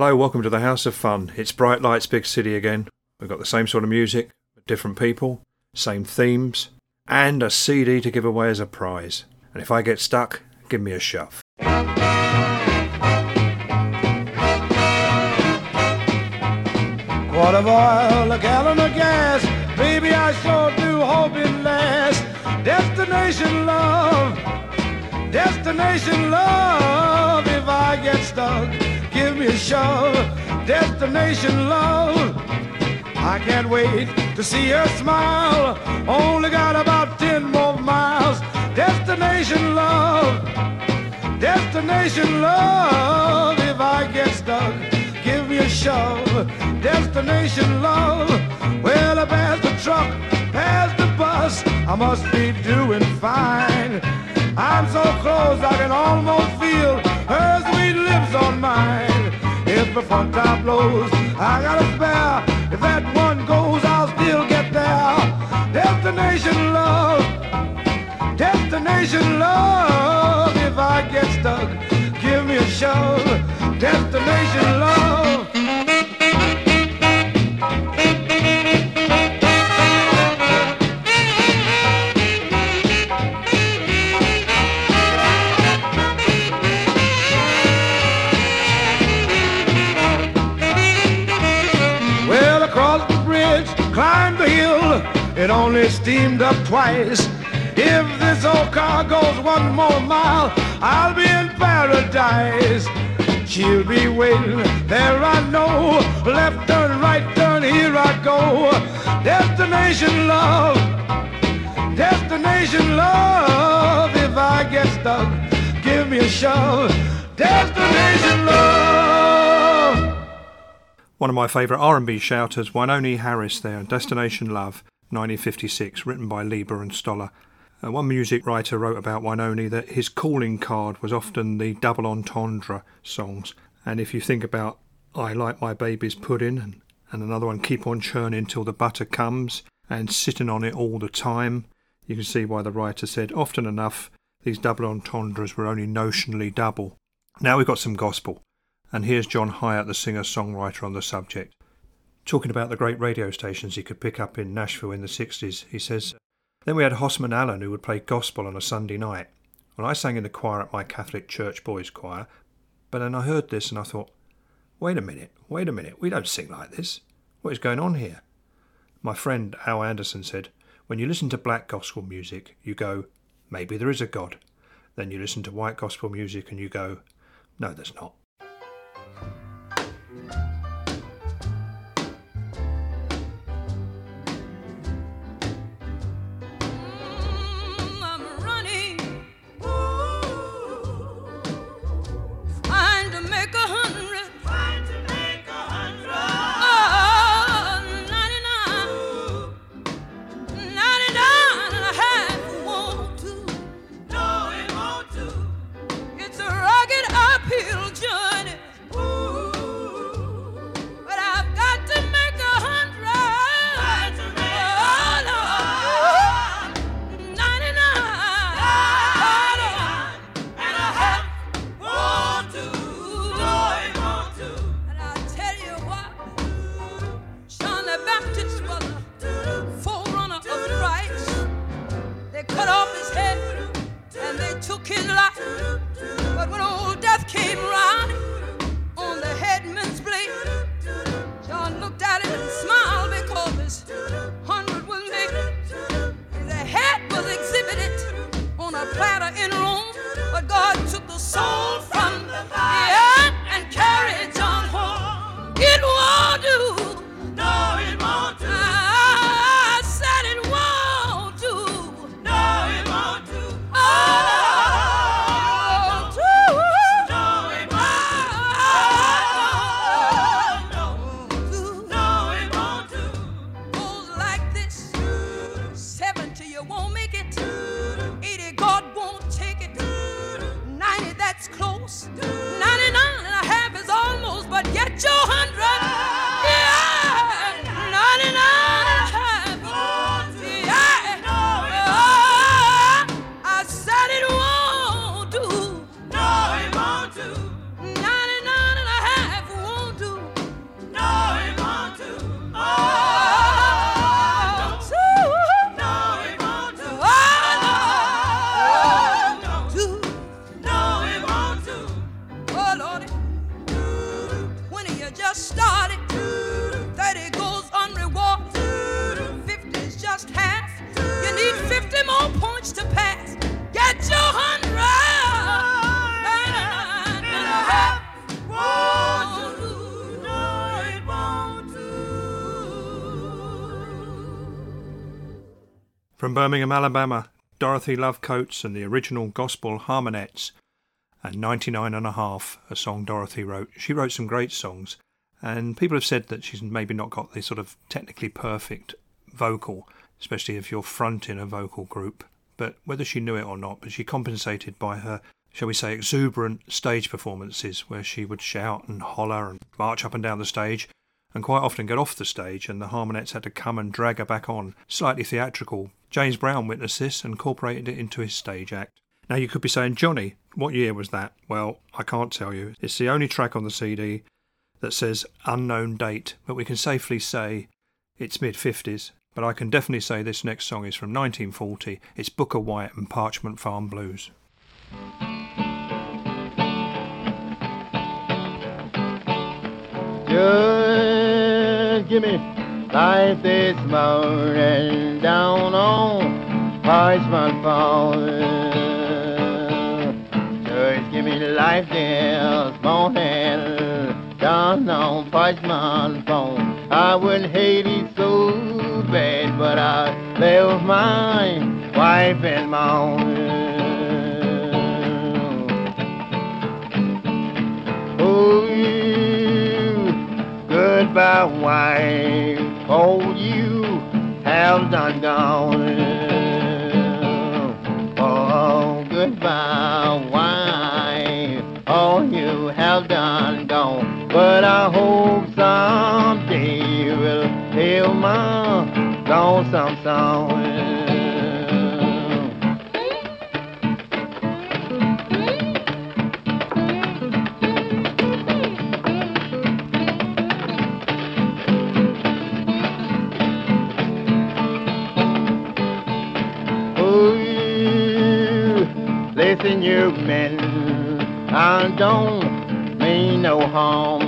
Hello, welcome to the House of Fun. It's Bright Lights Big City again. We've got the same sort of music, different people, same themes, and a CD to give away as a prize. And if I get stuck, give me a shove. Quart of oil, a gallon of gas. Baby, I sure do hope it lasts. Destination love, destination love. If I get stuck, give me a shove. Destination love. I can't wait to see her smile. Only got about ten more miles. Destination love, destination love. If I get stuck, give me a shove. Destination love. Well, I passed the truck, passed the bus. I must be doing fine. I'm so close I can almost Front tire blows, I got a spare. If that one goes, I'll still get there. Destination love, destination love. If I get stuck, give me a shove. Destination love. Only steamed up twice. If this old car goes one more mile, I'll be in paradise. She'll be waiting, there I know. Left turn, right turn, here I go. Destination love, destination love. If I get stuck, give me a shove. Destination love. One of my favourite R&B shouters, Wynonie Harris there, Destination Love, 1956, written by Leiber and Stoller. Uh, one music writer wrote about Wynonie that his calling card was often the double entendre songs. And if you think about I Like My Baby's Pudding and, and another one, Keep On Churning Till the Butter Comes, and Sitting on It All the Time, you can see why the writer said often enough these double entendres were only notionally double. Now we've got some gospel. And here's John Hiatt, the singer songwriter, on the subject. Talking about the great radio stations he could pick up in Nashville in the 60s, he says, Then we had Hosman Allen who would play gospel on a Sunday night. Well, I sang in the choir at my Catholic church boys' choir, but then I heard this and I thought, Wait a minute, wait a minute, we don't sing like this. What is going on here? My friend Al Anderson said, When you listen to black gospel music, you go, Maybe there is a God. Then you listen to white gospel music and you go, No, there's not. From Birmingham, Alabama, Dorothy Love Coates and the original Gospel Harmonettes, and 99 and a half, a song Dorothy wrote. She wrote some great songs, and people have said that she's maybe not got the sort of technically perfect vocal, especially if you're fronting a vocal group. But whether she knew it or not, but she compensated by her, shall we say, exuberant stage performances where she would shout and holler and march up and down the stage and quite often get off the stage, and the harmonettes had to come and drag her back on. Slightly theatrical. James Brown witnessed this and incorporated it into his stage act. Now you could be saying, Johnny, what year was that? Well, I can't tell you. It's the only track on the CD that says unknown date, but we can safely say it's mid 50s. But I can definitely say this next song is from 1940. It's Bukka White and Parchman Farm Blues. Just give me life this morning down on Parchman Farm. Just give me life this morning down on Parchman Farm. I wouldn't hate it so bad, but I left my wife and mom. Goodbye, wife. Oh, you have done gone. Oh, goodbye, wife. Oh, you have done gone. But I hope someday you will hear my lonesome song. You men, I don't mean no harm.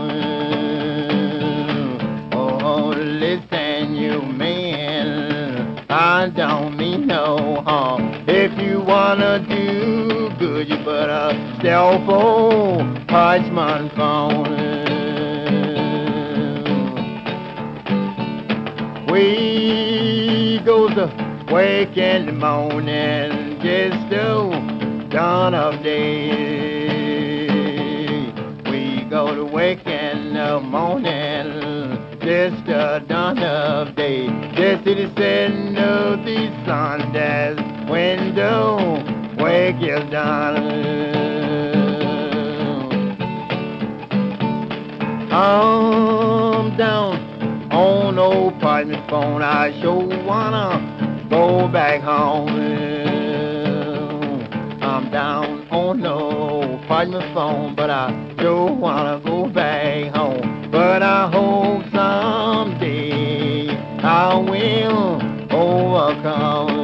Oh, listen, you men, I don't mean no harm. If you wanna do good, you better step for Parchman Phone. We goes to wake in the morning, dawn of day. We go to wake in the morning, just to dawn of day. Just to the setting of the sun, that's window, wake you down. I'm down on old Parchman phone. I sure wanna go back home. On no Parchman phone, but I sure wanna go back home. But I hope someday I will overcome.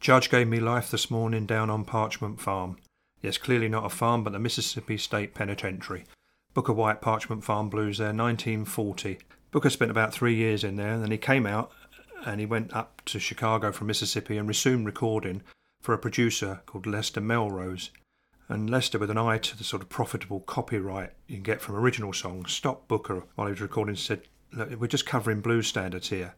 Judge gave me life this morning down on Parchman Farm. Yes, clearly not a farm, but the Mississippi State Penitentiary. Bukka White Parchman Farm Blues there, 1940. Bukka spent about three years in there, and then he came out and he went up to Chicago from Mississippi and resumed recording for a producer called Lester Melrose. And Lester, with an eye to the sort of profitable copyright you can get from original songs, stopped Bukka while he was recording and said, Look, we're just covering blues standards here.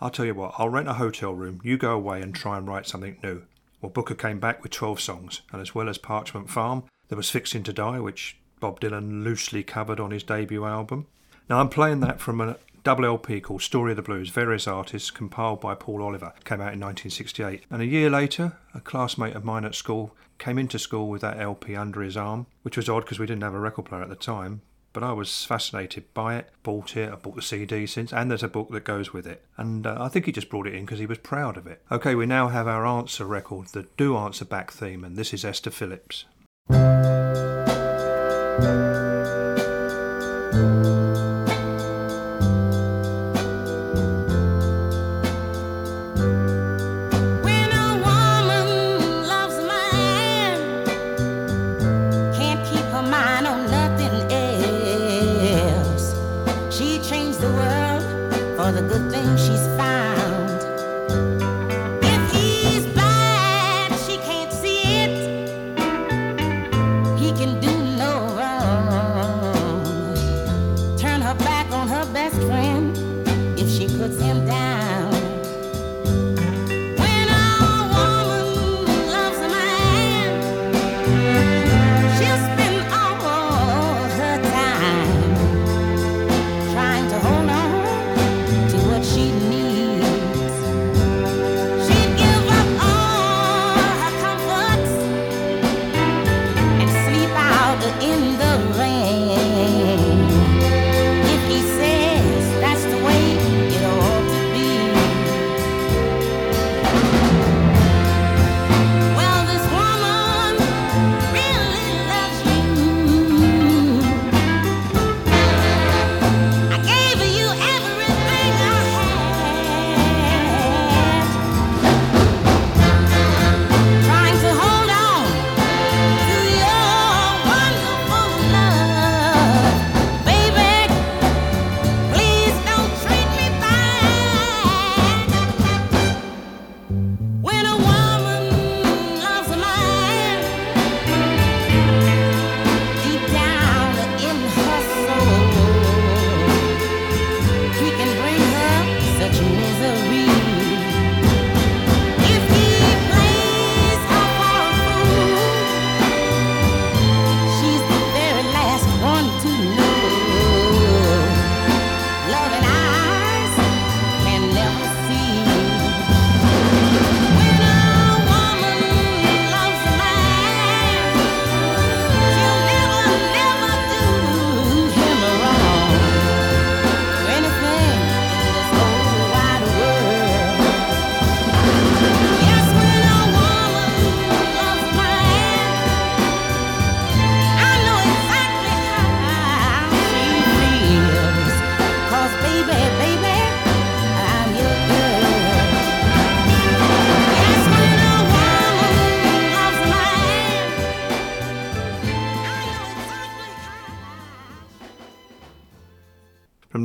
I'll tell you what, I'll rent a hotel room, you go away and try and write something new. Well, Bukka came back with 12 songs, and as well as Parchman Farm, there was Fixing to Die, which Bob Dylan loosely covered on his debut album. Now, I'm playing that from a double LP called Story of the Blues, various artists, compiled by Paul Oliver, came out in 1968. And a year later, a classmate of mine at school came into school with that LP under his arm, which was odd because we didn't have a record player at the time. But I was fascinated by it, bought it, I bought the CD since, and there's a book that goes with it. And uh, I think he just brought it in because he was proud of it. Okay, we now have our answer record, the Do Answer Back theme, and this is Esther Phillips. Thank you.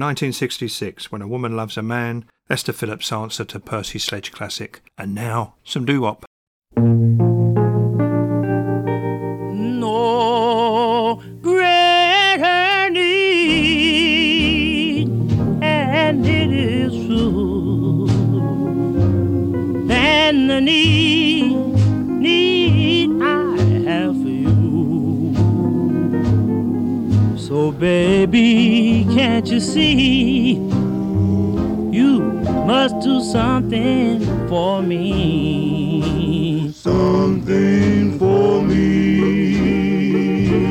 1966, When a Woman Loves a Man, Esther Phillips' answer to Percy Sledge classic. And now, some doo-wop. No greater need, and it is true, than the need So, baby can't you see? You must do something for me. Something for me.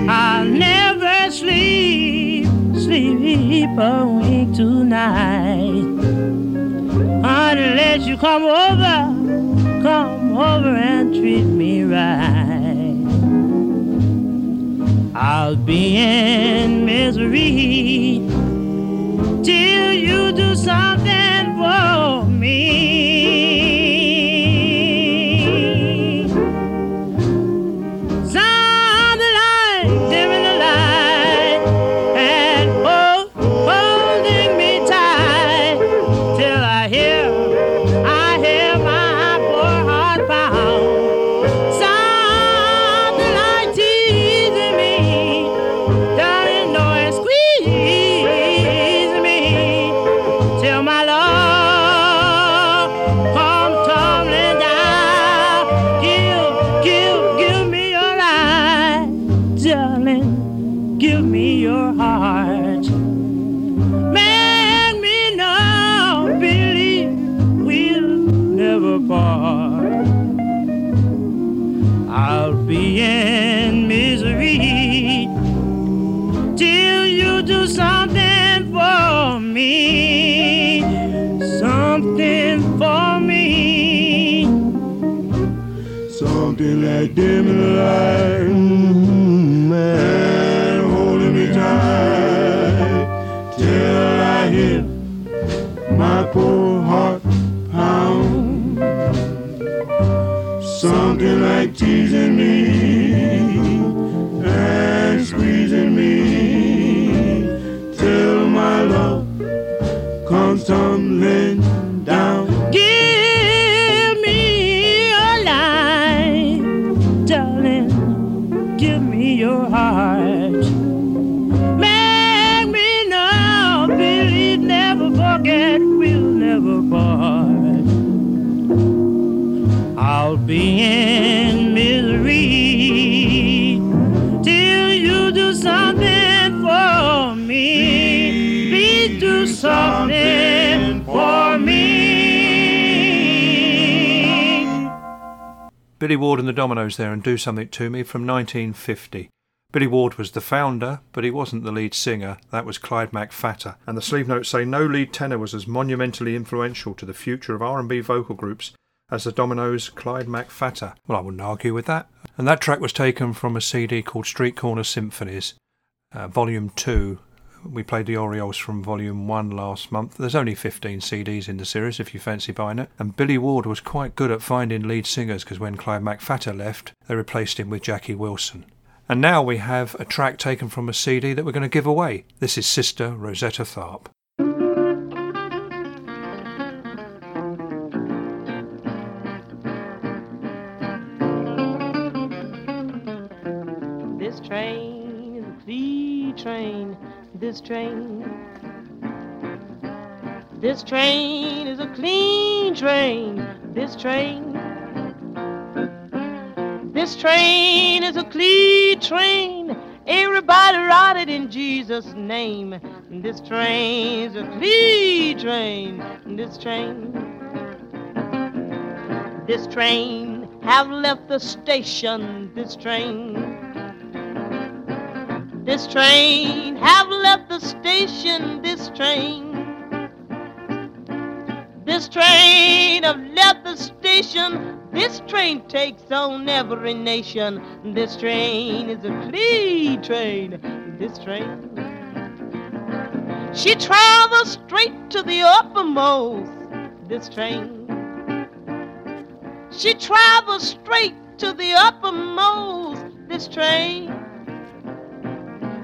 I'll never sleep, sleep a wink tonight. Unless you come over, come over and treat me right. I'll be in misery till you do something for me. give me your heart. Make me know, Billy, never forget, we'll never part. I'll be in. Billy Ward and the Dominoes there and Do Something to Me from 1950. Billy Ward was the founder, but he wasn't the lead singer. That was Clyde McPhatter. And the sleeve notes say no lead tenor was as monumentally influential to the future of R&B vocal groups as the Dominoes' Clyde McPhatter. Well, I wouldn't argue with that. And that track was taken from a CD called Street Corner Symphonies, uh, Volume 2. We played the Orioles from Volume 1 last month. There's only 15 CDs in the series if you fancy buying it. And Billy Ward was quite good at finding lead singers because when Clyde McPhatter left, they replaced him with Jackie Wilson. And now we have a track taken from a CD that we're going to give away. This is Sister Rosetta Tharpe. This train is clean train. This train. This train is a clean train. This train. This train is a clean train. Everybody ride it in Jesus' name. This train is a clean train. This train. This train have left the station. This train. This train have left the station. This train. This train have left the station. This train takes on every nation. This train is a clean train. This train. She travels straight to the uppermost. This train. She travels straight to the uppermost. This train.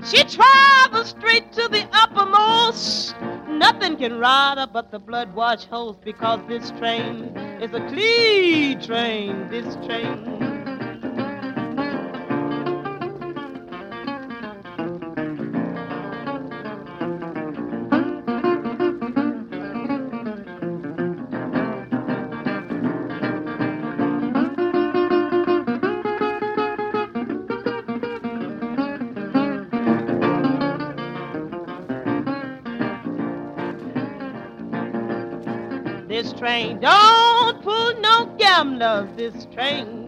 She travels straight to the uppermost. Nothing can ride her but the blood wash hose because this train is a clean train. This train. Train don't pull no gamblers. This train.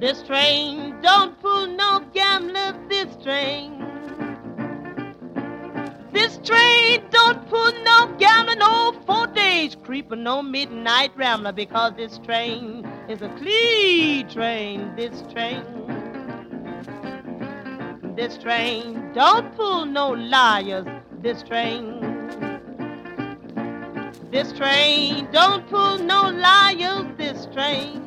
This train don't pull no gamblers. This train. This train don't pull no gambler, no four days creeper, no midnight rambler, because this train is a clean train. This train. This train don't pull no liars. This train. This train don't pull no liars. This train.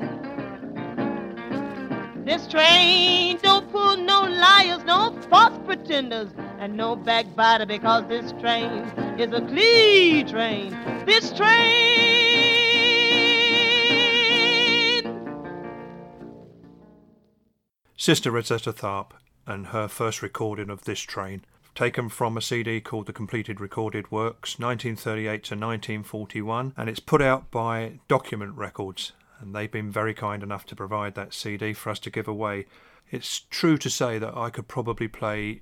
This train don't pull no liars, no false pretenders, and no backbiter because this train is a clean train. This train. Sister Rosetta Tharpe and her first recording of this train, taken from a CD called The Completed Recorded Works, 1938 to 1941, and it's put out by Document Records, and they've been very kind enough to provide that CD for us to give away. It's true to say that I could probably play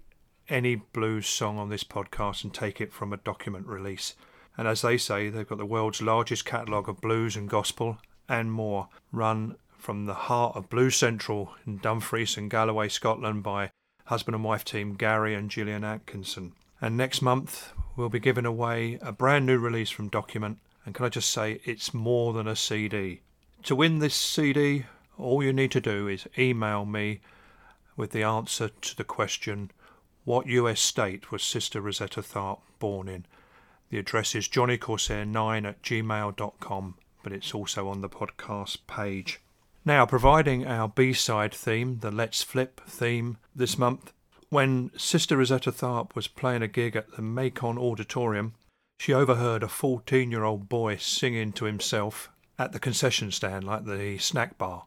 any blues song on this podcast and take it from a document release. And as they say, they've got the world's largest catalogue of blues and gospel and more, run from the heart of Blues Central in Dumfries and Galloway, Scotland, by husband and wife team Gary and Gillian Atkinson. And next month, we'll be giving away a brand new release from Document. And can I just say, it's more than a CD. To win this CD, all you need to do is email me with the answer to the question What US state was Sister Rosetta Tharpe born in? The address is johnnycorsair9 at gmail.com, but it's also on the podcast page. Now, providing our B side theme, the Let's Flip theme this month, when Sister Rosetta Tharpe was playing a gig at the Macon Auditorium, she overheard a 14 year old boy singing to himself at the concession stand, like the snack bar.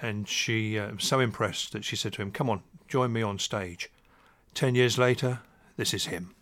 And she uh, was so impressed that she said to him, Come on, join me on stage. Ten years later, this is him.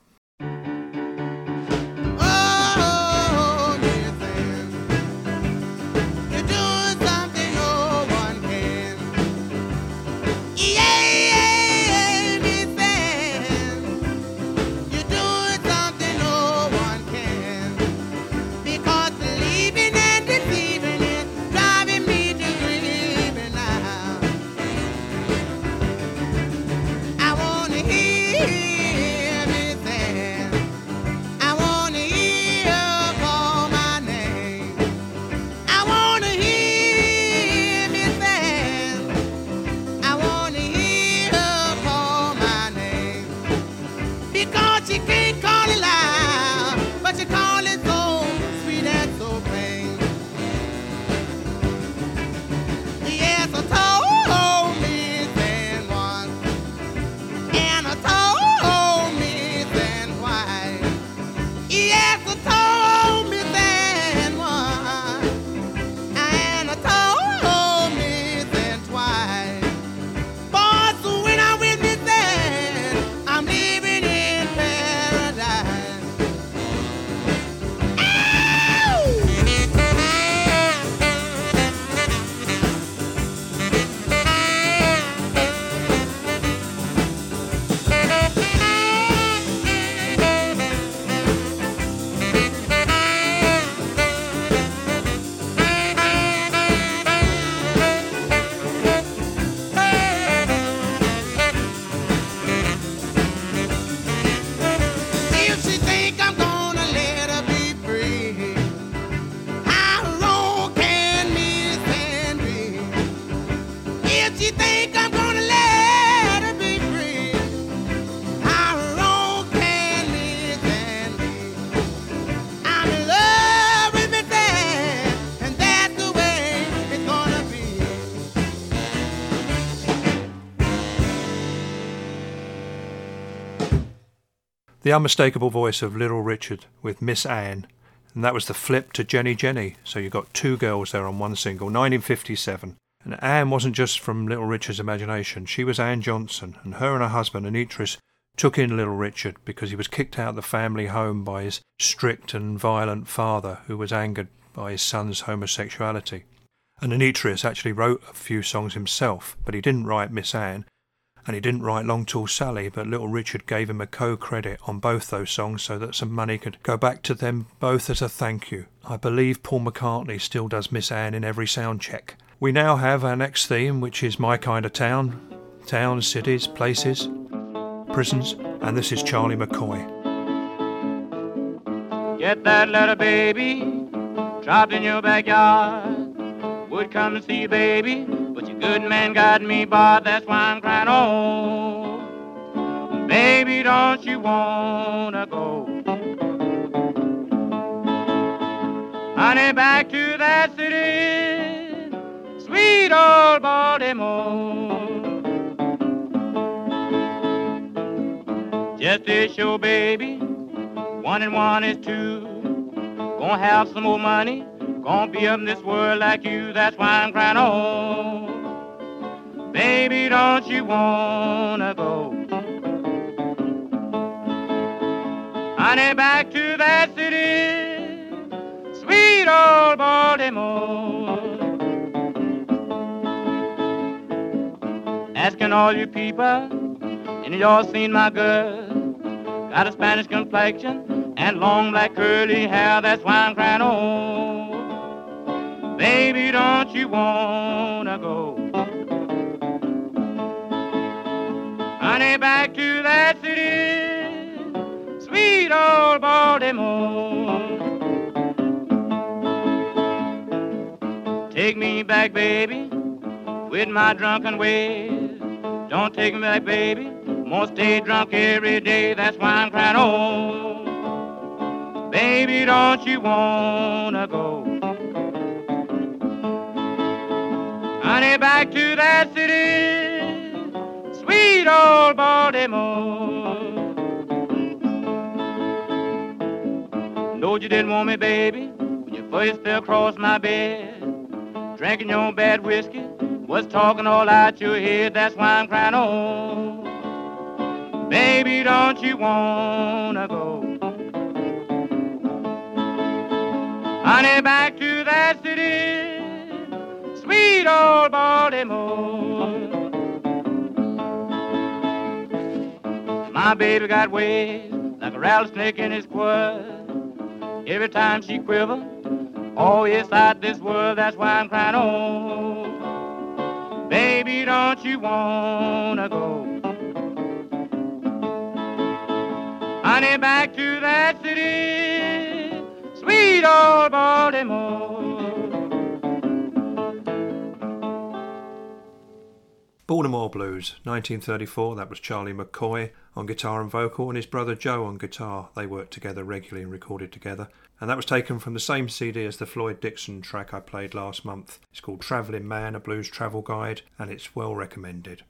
The unmistakable voice of Little Richard with Miss Ann, and that was the flip to Jenny Jenny. So you got two girls there on one single, 1957. And Ann wasn't just from Little Richard's imagination, she was Ann Johnson, and her and her husband, Enotris, took in Little Richard because he was kicked out of the family home by his strict and violent father, who was angered by his son's homosexuality. And Enotris actually wrote a few songs himself, but he didn't write Miss Ann, and he didn't write Long Tall Sally, but Little Richard gave him a co-credit on both those songs so that some money could go back to them both as a thank you. I believe Paul McCartney still does Miss Ann in every sound check. We now have our next theme, which is My Kind of Town. Towns, cities, places, prisons, and this is Charlie McCoy. Get that letter, baby, dropped in your backyard. Would come and see you, baby, good man got me barred. That's why I'm crying. Oh, baby, don't you wanna go? Honey, back to that city, sweet old Baltimore. Just to show, baby, one and one is two. Gonna have some more money. Gonna be up in this world like you. That's why I'm crying. Oh, baby, don't you wanna go? Honey, back to that city, sweet old Baltimore. Asking all you people, and y'all seen my girl. Got a Spanish complexion and long black curly hair. That's why I'm crying. Oh, baby, don't you wanna go? Honey, back to that city, sweet old Baltimore. Take me back, baby, with my drunken ways. Don't take me back, baby. Won't stay drunk every day. That's why I'm crying. Oh, baby, don't you wanna go? Honey, back to that city, sweet old Baltimore. Know you didn't want me, baby, when you first fell across my bed. Drinking your bad whiskey, was talking all out your head. That's why I'm crying. Oh, baby, don't you wanna go? Honey, back to that city, sweet old Baltimore. My baby got ways like a rattlesnake in his quad. Every time she quiver, oh, it's out this world. That's why I'm crying. Oh, baby, don't you wanna go? Honey, back to that city, sweet old Baltimore. Baltimore Blues, 1934. That was Charlie McCoy on guitar and vocal, and his brother Joe on guitar. They worked together regularly and recorded together. And that was taken from the same CD as the Floyd Dixon track I played last month. It's called Travelling Man, a blues travel guide, and it's well recommended.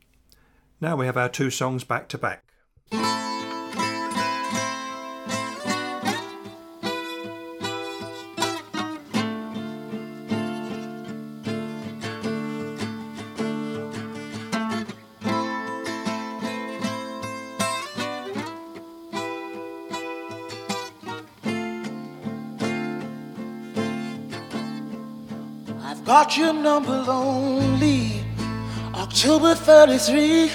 Now we have our two songs back to back. Got your number lonely. October 33.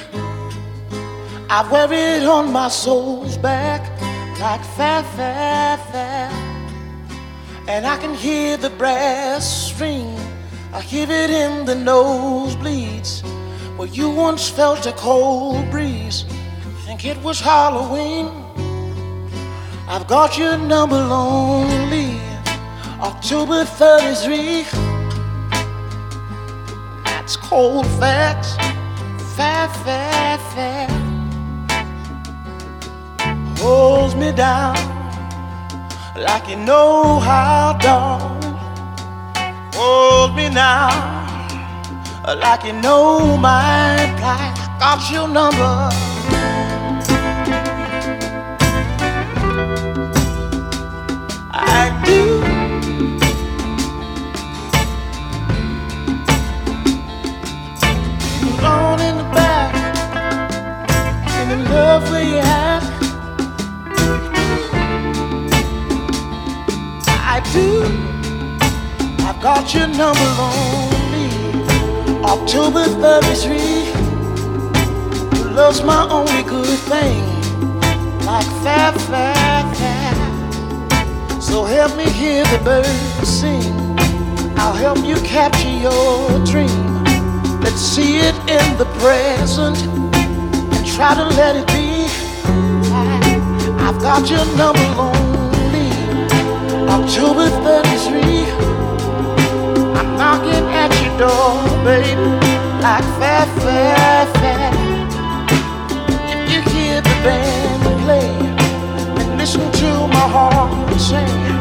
I wear it on my soul's back like fat, fat, fat. And I can hear the brass ring. I hear it in the nosebleeds. Where you once felt a cold breeze. Think it was Halloween. I've got your number lonely. October 33. Cold facts. Fat, fat, fat. Holds me down like you know how, darling. Hold me now like you know my plight. Got your number. Love you. I do. I've got your number on me. October 33. Love's my only good thing. Like. So help me hear the birds sing. I'll help you capture your dream. Let's see it in the present try to let it be. I've got your number lonely. October 33. I'm knocking at your door, baby, like fat, fat, fat. If you hear the band play and listen to my heart sing,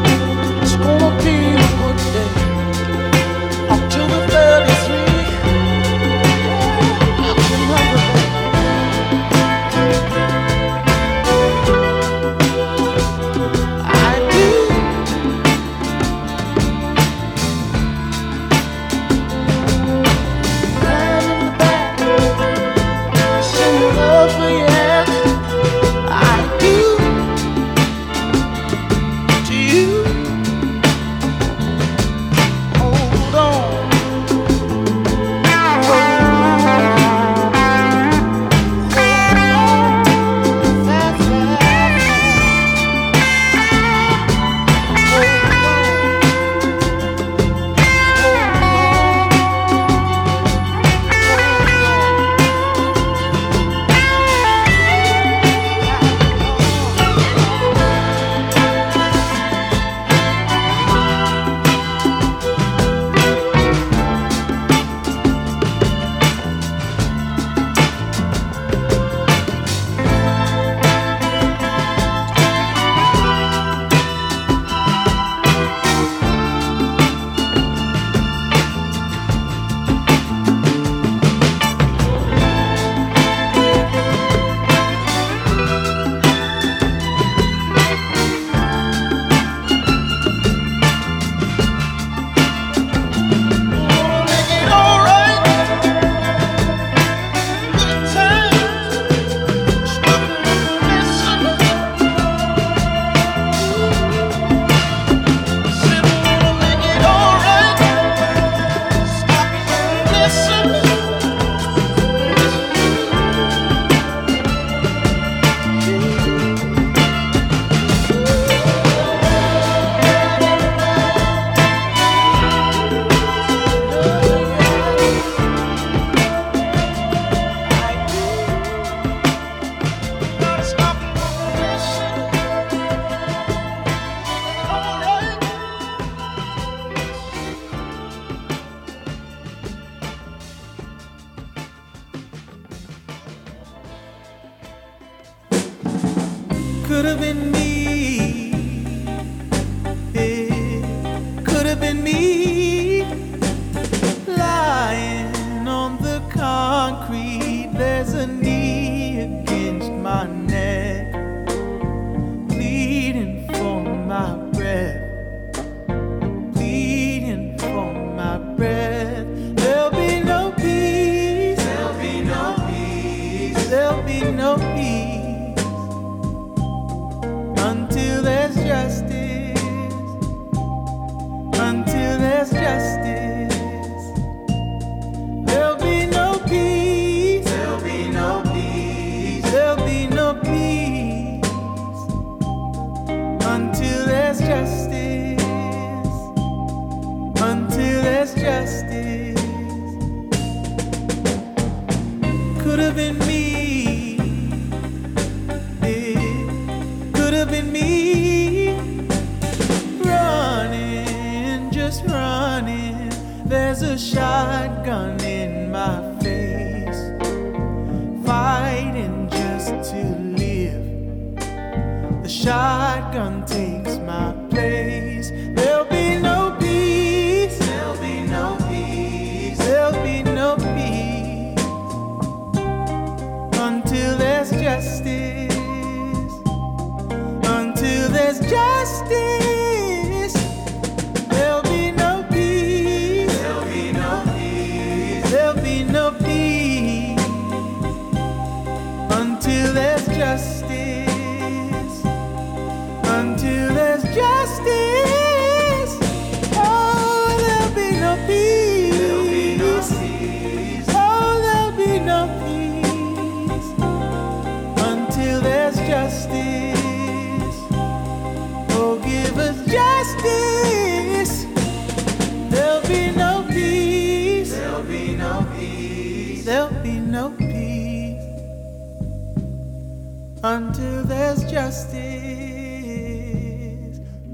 until there's justice.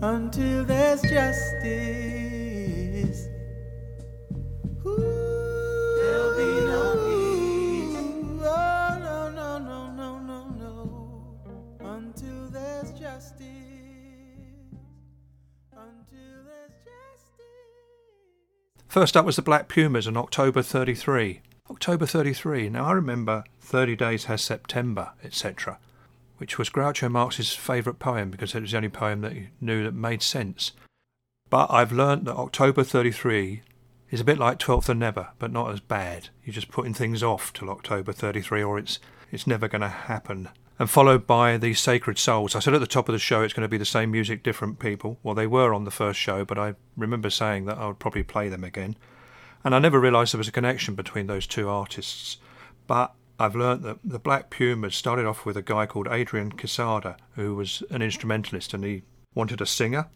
Until there's justice. Ooh, there'll be no peace. Oh, no, no, no, no, no, no. Until there's justice. Until there's justice. First up was the Black Pumas and October 33. October 33. Now I remember 30 Days Has September, etc., which was Groucho Marx's favourite poem because it was the only poem that he knew that made sense. But I've learnt that October 33 is a bit like 12th and Never, but not as bad. You're just putting things off till October 33 or it's, it's never going to happen. And followed by the Sacred Souls. I said at the top of the show it's going to be the same music, different people. Well, they were on the first show, but I remember saying that I would probably play them again. And I never realised there was a connection between those two artists. But I've learnt that the Black Pumas started off with a guy called Adrian Quesada, who was an instrumentalist and he wanted a singer.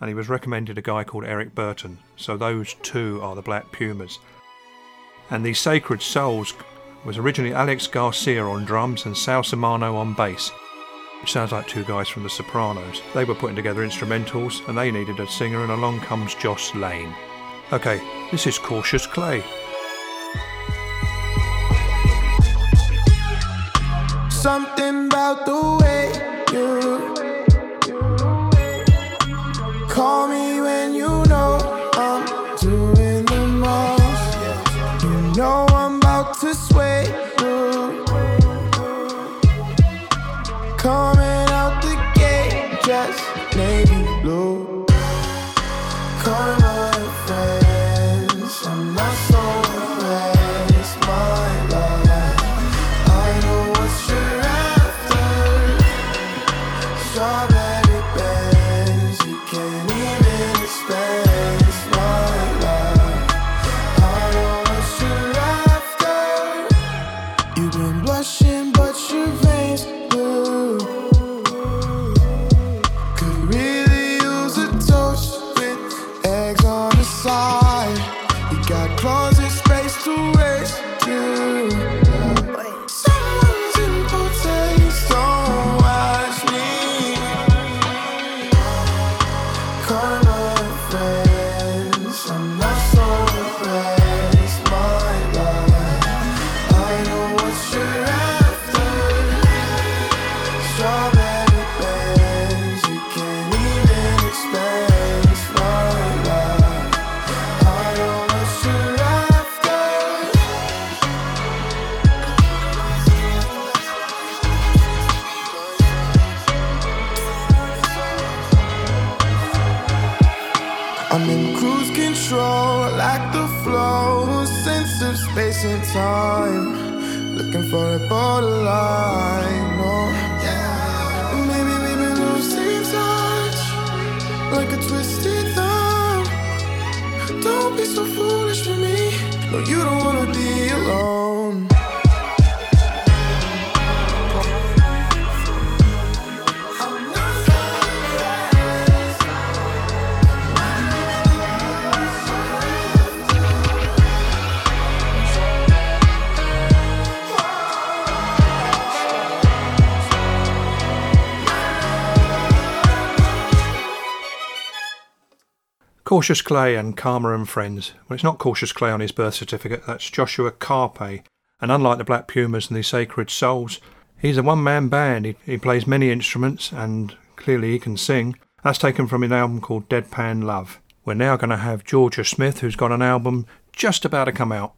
And he was recommended a guy called Eric Burton. So those two are the Black Pumas. And the Sacred Souls was originally Alex Garcia on drums and Sal Samano on bass. Which sounds like two guys from The Sopranos. They were putting together instrumentals and they needed a singer, and along comes Joss Lane. Okay, this is Cautious Clay. Something about the way you Cautious Clay and Karma and Friends. Well, it's not Cautious Clay on his birth certificate, that's Joshua Karpeh. And unlike the Black Pumas and the Sacred Souls, he's a one man band. He, he plays many instruments and clearly he can sing. That's taken from an album called Deadpan Love. We're now going to have Jorja Smith, who's got an album just about to come out.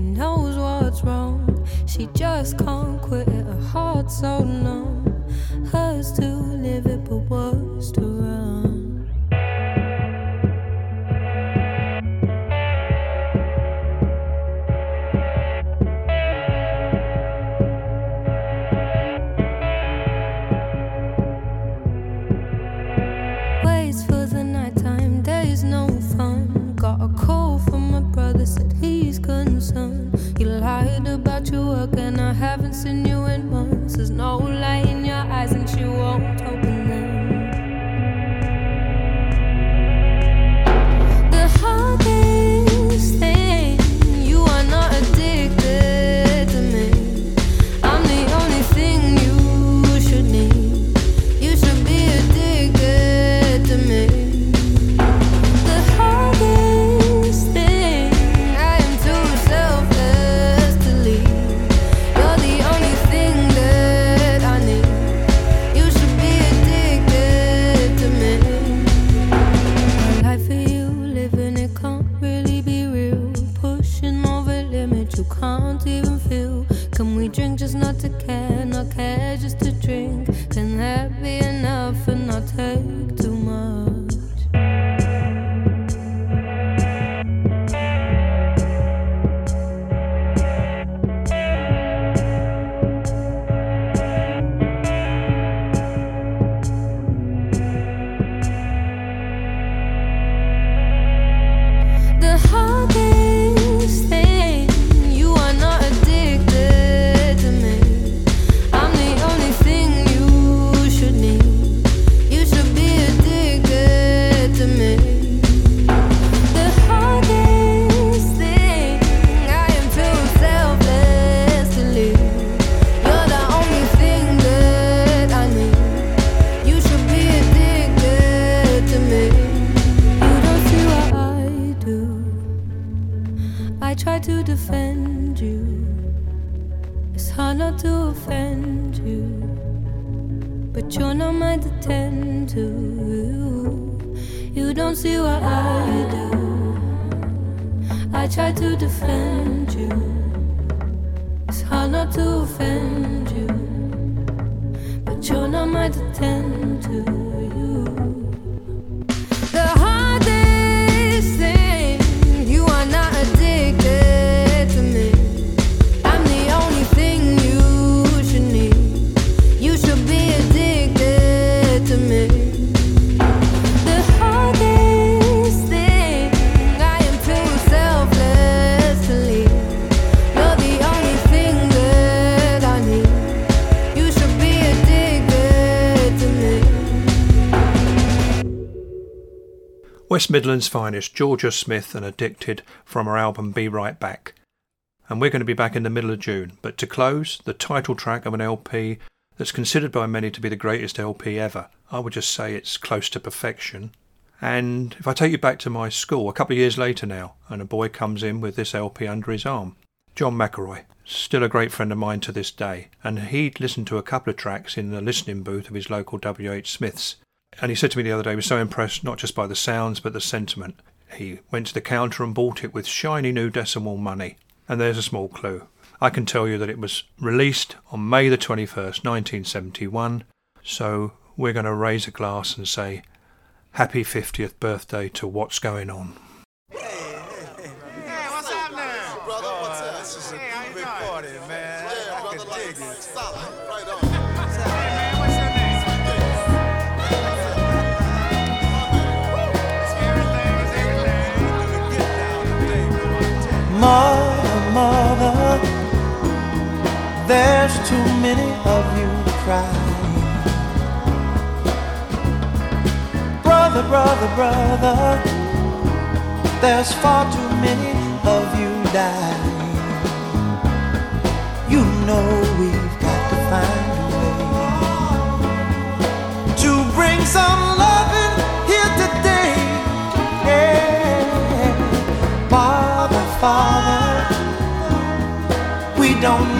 Knows what's wrong. She just can't quit it, her heart's so numb. I you in months. There's no light West Midlands finest, Jorja Smith and Addicted from her album Be Right Back. And we're going to be back in the middle of June. But to close, the title track of an LP that's considered by many to be the greatest LP ever. I would just say it's close to perfection. And if I take you back to my school a couple of years later now, and a boy comes in with this LP under his arm, John McElroy, still a great friend of mine to this day, and he'd listened to a couple of tracks in the listening booth of his local WH Smiths. And he said to me the other day he was so impressed not just by the sounds but the sentiment. He went to the counter and bought it with shiny new decimal money. And there's a small clue. I can tell you that it was released on May the 21st, 1971. So we're going to raise a glass and say, Happy 50th birthday to What's Going On. Mother, There's too many of you to cry, Brother, brother, brother, there's far too many of you die. You know we've got to find a way to bring some loving here today. Yeah. Father, Father, we don't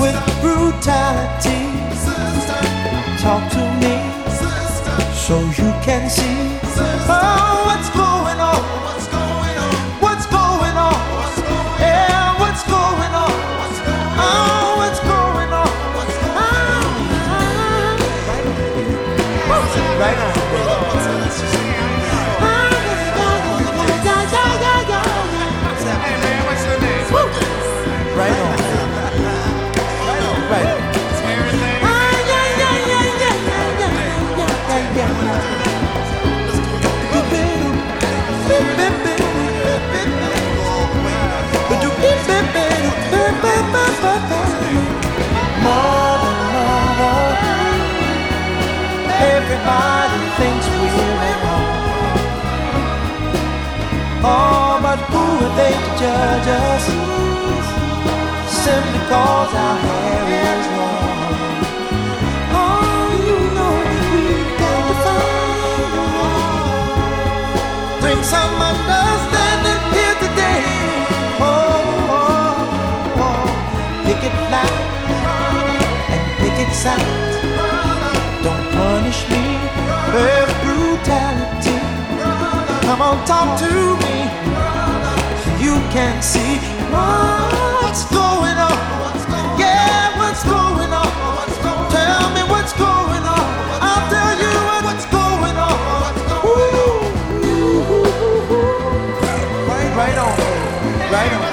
with brutality. Talk to me so you can see. right?